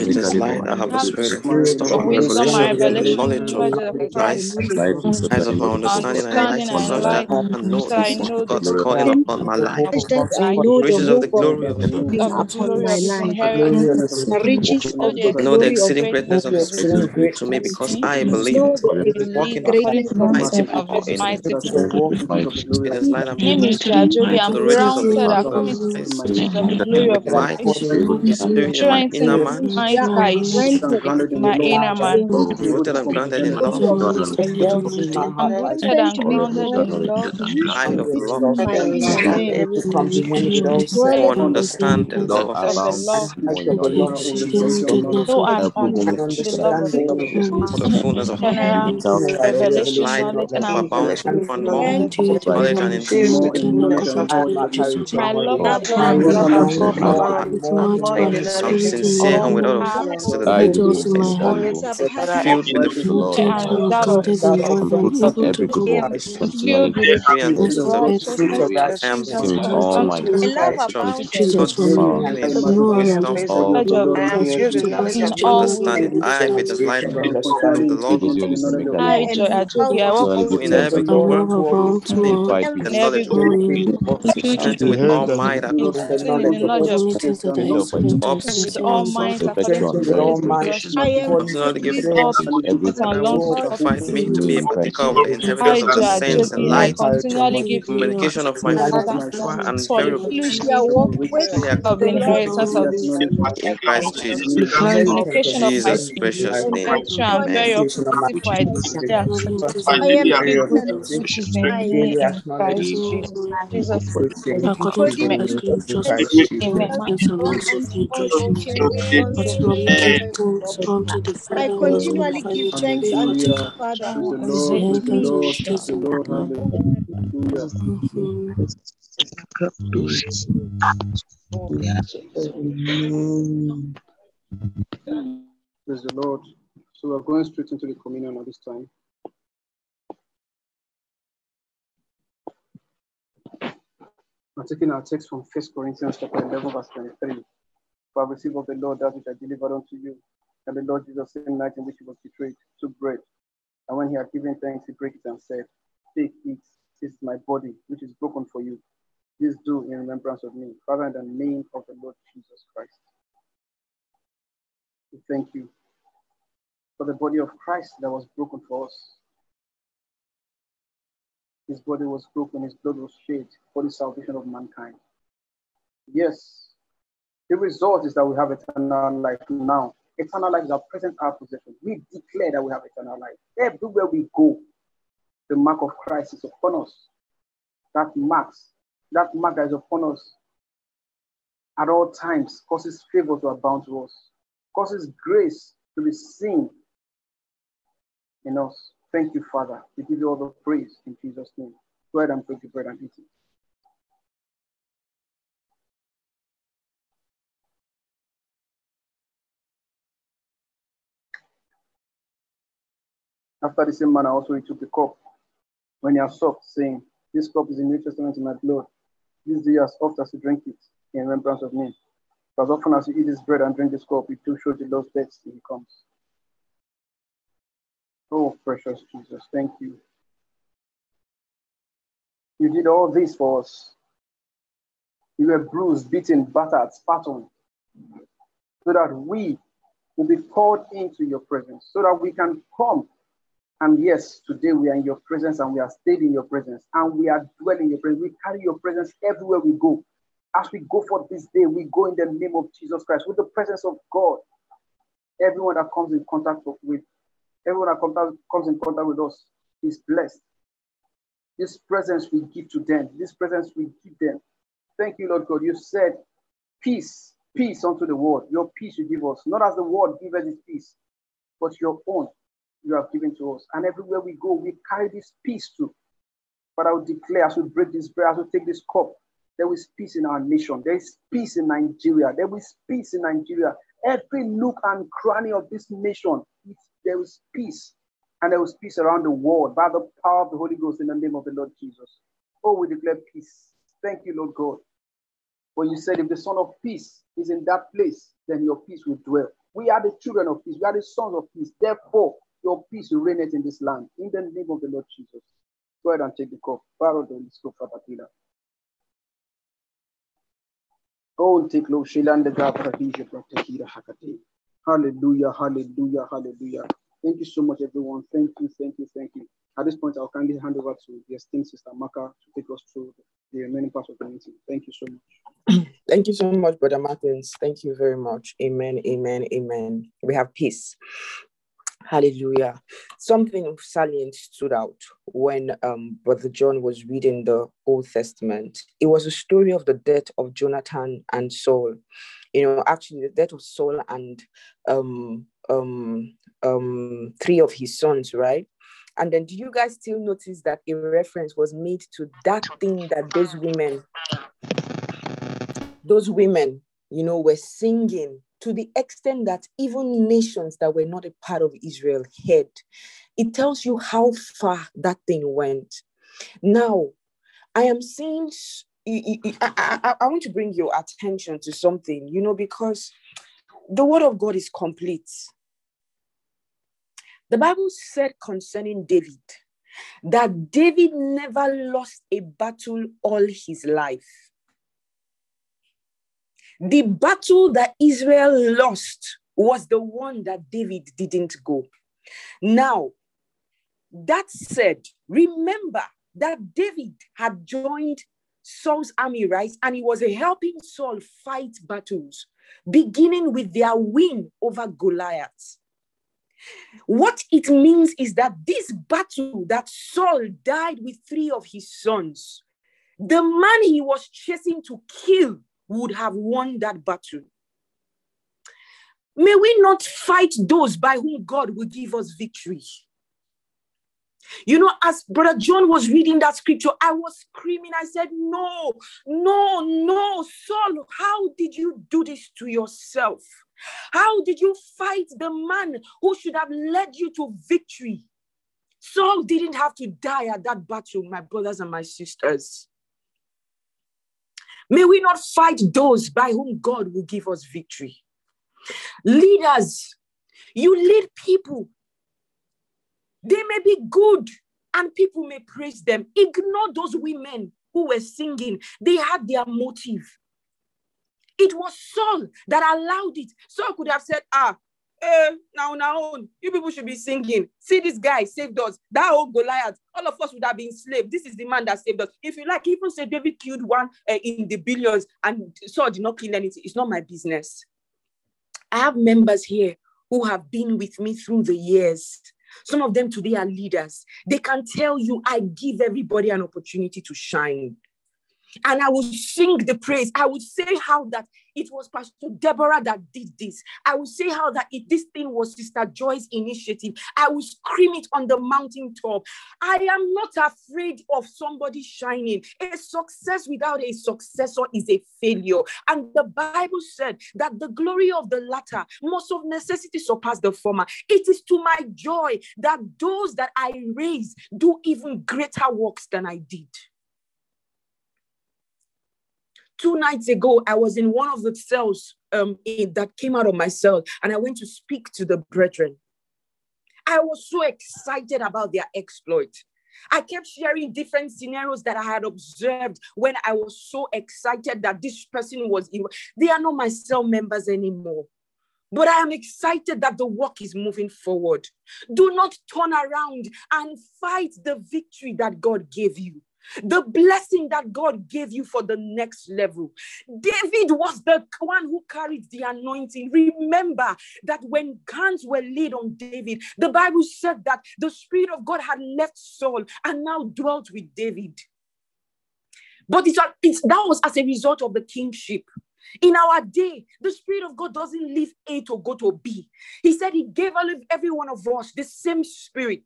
It is light. I have the spirit of wisdom The and wisdom and revelation, revelation, knowledge knowledge of of Christ, Christ, eyes of my understanding and understanding enlightened and such that I enlightenment, can know so I know the God's hope calling of upon my life. God's I life, know the Riches of the hope of glory of His of the upon glory my of His life, inheritance, the riches know of the the know the glory of exceeding great greatness of His exceeding greatness to me of because His I greatness, believe know it. the believe Walking greatness according to the of mighty working his of His in mighty it. that shall walk in the riches of the glory It of is light and name is promise gradually to and the riches of the grounded kingdom according of to Christ. my the spirit. glory of Light, Christ. Holy Spirit in my Strengthen inner the man, my Christ, Rooted and grounded in the my inner man. rooted and grounded in love, I'm rooted and grounded in love. hide of love, In the name to understand the love of the Christ, love, Revelation, know and Every moment understand the love of the fullness of general light knowledge, and that abounds more and more, knowledge and in knowledge. My love of God and the love of God My overall. I'm sincere and without Have offense to the I Lord, do sincerely filled with the fruit the Lord. and without I'm of rooted in every good work, continually filled with the free and fruit of acceptable. righteousness I which am Jesus in has all unto my the from sanctification, God's power, healing, the wisdom, all knowledge of in all understanding. I, with the light of the we Lord, give you the that I, Lord. Joy Ajobi, I walk Continually with give in thanks every to good God. work, We invite in the in you every knowledge of good God, including strengthened with all might including in the knowledge of filled up by your with ups all minds according effectual the fervent of prayer. God strengthen continually give with all thanks, In every patience and and I long will supplication fight suffering. me to be a in Christ partaker of the Jesus. Of the saints in light, continually give thanks communication of my and faith, and very the obedience of the inheritance of the in Christ Jesus. communication of my Jesus' precious name. virtue and very Amen. opportunity for I declare acceptance. Every good which is in me in Christ Jesus. Jesus. Amen. Amen. Hallelujah. Praise the Lord, the Lord, the Lord. Praise the Lord. So we're going straight into the communion at this time. I'm taking our text from 1 Corinthians chapter 11, verse 23. For I received of the Lord that which I delivered unto you. And the Lord Jesus, same night in which he was betrayed, took bread. And when he had given thanks, he broke it and said, Take, eat. This is my body, which is broken for you. This do in remembrance of me. Father, in the name of the Lord Jesus Christ. We thank you for the body of Christ that was broken for us. His body was broken, his blood was shed for the salvation of mankind. Yes, the result is that we have eternal life now. Eternal life is our present our possession. We declare that we have eternal life. Everywhere we go, the mark of Christ is upon us. That marks, that mark that is upon us at all times causes favor to abound to us, causes grace to be seen in us. Thank you, Father. We give you all the praise in Jesus' name. Go ahead and break the bread and eat it. After the same manner, also he took the cup when he had supped, saying, This cup is the New Testament in my blood. This do as oft as you drink it in remembrance of me. For as often as you eat this bread and drink this cup, you do show the Lord's death till he comes. Oh, precious Jesus, thank you. You did all this for us. You were bruised, beaten, battered, spat on, so that we will be called into your presence, so that we can come. And yes, today we are in your presence and we are stayed in your presence and we are dwelling in your presence. We carry your presence everywhere we go. As we go for this day, we go in the name of Jesus Christ with the presence of God. Everyone that comes in contact with, everyone that contact, comes in contact with us is blessed. This presence we give to them. This presence we give them. Thank you, Lord God. You said, peace, peace unto the world. Your peace you give us. Not as the world gives its peace, but your own you have given to us. And everywhere we go, we carry this peace too. But I will declare as we break this bread, as we take this cup, there is peace in our nation. There is peace in Nigeria. There is peace in Nigeria. Every nook and cranny of this nation, there is peace. And there is peace around the world by the power of the Holy Ghost in the name of the Lord Jesus. Oh, we declare peace. Thank you, Lord God. For you said, if the Son of Peace is in that place, then your peace will dwell. We are the children of peace. We are the sons of peace. Therefore, your peace will reign in this land. In the name of the Lord Jesus. Go ahead and take the cup. Borrow the go for Father Oh, take low Shilanda Gabradija Pratakira Hakate. Hallelujah, hallelujah, hallelujah. Thank you so much, everyone. Thank you, thank you, thank you. At this point, I'll kindly hand over to the esteemed Sister Maka to take us through the remaining part of the meeting. Thank you so much. Thank you so much, Brother Martins. Thank you very much. Amen, amen, amen. We have peace. Hallelujah. Something salient stood out when um, Brother John was reading the Old Testament. It was a story of the death of Jonathan and Saul. You know, actually, the death of Saul and um, um, um, three of his sons, right? And then, do you guys still notice that a reference was made to that thing that those women, those women, you know, were singing to the extent that even nations that were not a part of Israel heard. It tells you how far that thing went. Now, I am seeing, I, I, I want to bring your attention to something, you know, because the word of God is complete. The Bible said concerning David that David never lost a battle all his life. The battle that Israel lost was the one that David didn't go. Now, that said, remember that David had joined Saul's army, right? And he was helping Saul fight battles, beginning with their win over Goliath. What it means is that this battle that Saul died with three of his sons, the man he was chasing to kill would have won that battle. May we not fight those by whom God will give us victory. You know, as Brother John was reading that scripture, I was screaming. I said, No, no, no, Saul, how did you do this to yourself? How did you fight the man who should have led you to victory? Saul didn't have to die at that battle, my brothers and my sisters. May we not fight those by whom God will give us victory. Leaders, you lead people. They may be good and people may praise them. Ignore those women who were singing, they had their motive. It was Saul that allowed it. Saul could have said, Ah, eh, now, now, you people should be singing. See, this guy saved us. That old Goliath, all of us would have been slaves. This is the man that saved us. If you like, even say David killed one uh, in the billions and Saul did not kill anything. It's not my business. I have members here who have been with me through the years. Some of them today are leaders. They can tell you, I give everybody an opportunity to shine and I will sing the praise. I would say how that it was Pastor Deborah that did this. I will say how that it, this thing was Sister Joy's initiative. I will scream it on the mountaintop. I am not afraid of somebody shining. A success without a successor is a failure. And the Bible said that the glory of the latter must of necessity surpass the former. It is to my joy that those that I raise do even greater works than I did two nights ago, I was in one of the cells um, in, that came out of my cell, and I went to speak to the brethren. I was so excited about their exploit. I kept sharing different scenarios that I had observed when I was so excited that this person was. They are not my cell members anymore. But I am excited that the work is moving forward. Do not turn around and fight the victory that God gave you the blessing that God gave you for the next level. David was the one who carried the anointing. Remember that when hands were laid on David, the Bible said that the Spirit of God had left Saul and now dwelt with David. But it's, it's, that was as a result of the kingship. In our day, the Spirit of God doesn't leave A to go to B. He said He gave every one of us the same Spirit.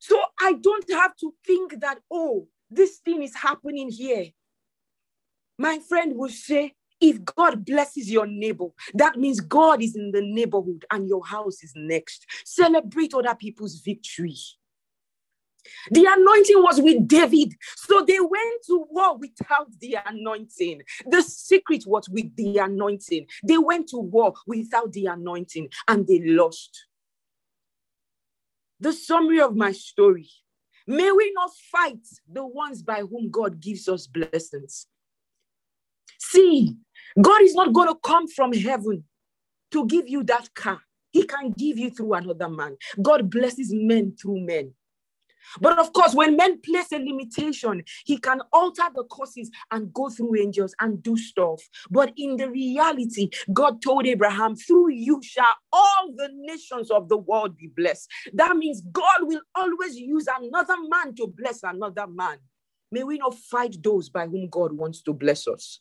So I don't have to think that, oh, this thing is happening here. My friend will say, if God blesses your neighbor, that means God is in the neighborhood and your house is next. Celebrate other people's victory. The anointing was with David. So they went to war without the anointing. The secret was with the anointing. They went to war without the anointing and they lost the summary of my story. May we not fight the ones by whom God gives us blessings. See, God is not going to come from heaven to give you that car. He can give you through another man. God blesses men through men. But of course, when men place a limitation, he can alter the courses and go through angels and do stuff. But in the reality, God told Abraham, through you shall all the nations of the world be blessed. That means God will always use another man to bless another man. May we not fight those by whom God wants to bless us.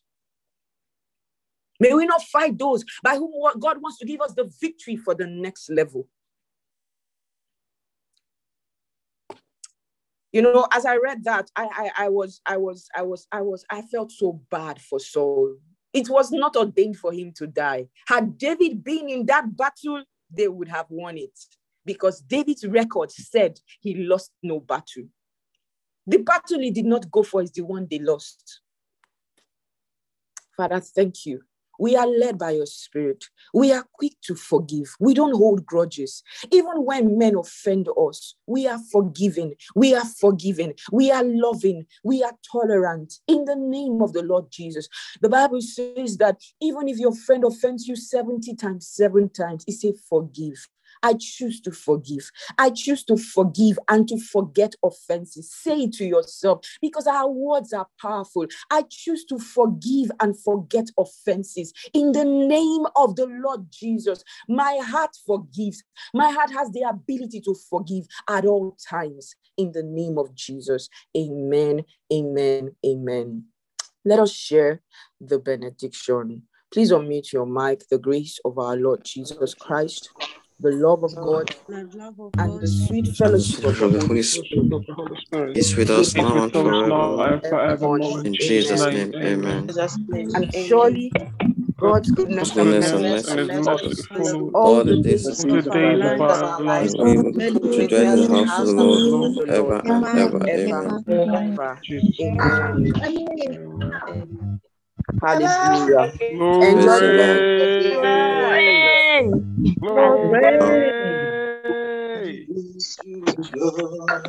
May we not fight those by whom God wants to give us the victory for the next level. You know as i read that I, I i was i was i was i was i felt so bad for saul. It was not ordained for him to die. Had david been in that battle they would have won it. Because david's record said he lost no battle. The battle he did not go for is the one they lost. Father thank you we are led by your spirit. We are quick to forgive. We don't hold grudges. Even when men offend us, we are forgiving. We are forgiving. We are loving. We are tolerant in the name of the Lord Jesus. The Bible says that even if your friend offends you 70 times, seven times, it says forgive. I choose to forgive. I choose to forgive and to forget offenses. Say it to yourself because our words are powerful. I choose to forgive and forget offenses in the name of the Lord Jesus. My heart forgives. My heart has the ability to forgive at all times in the name of Jesus. Amen. Amen. Amen. Let us share the benediction. Please unmute your mic. The grace of our Lord Jesus Christ the love of God, and the sweet fellowship of the Holy Spirit is with us now and forever. In Jesus' name, amen. And surely God's goodness, Goodness and and mercy His all the days of all the days of our and life. we to dwell in the house of the Lord ever and ever. Amen. ever. Amen. Amen. Hallelujah. Glory. Enjoy the Glory. Glory.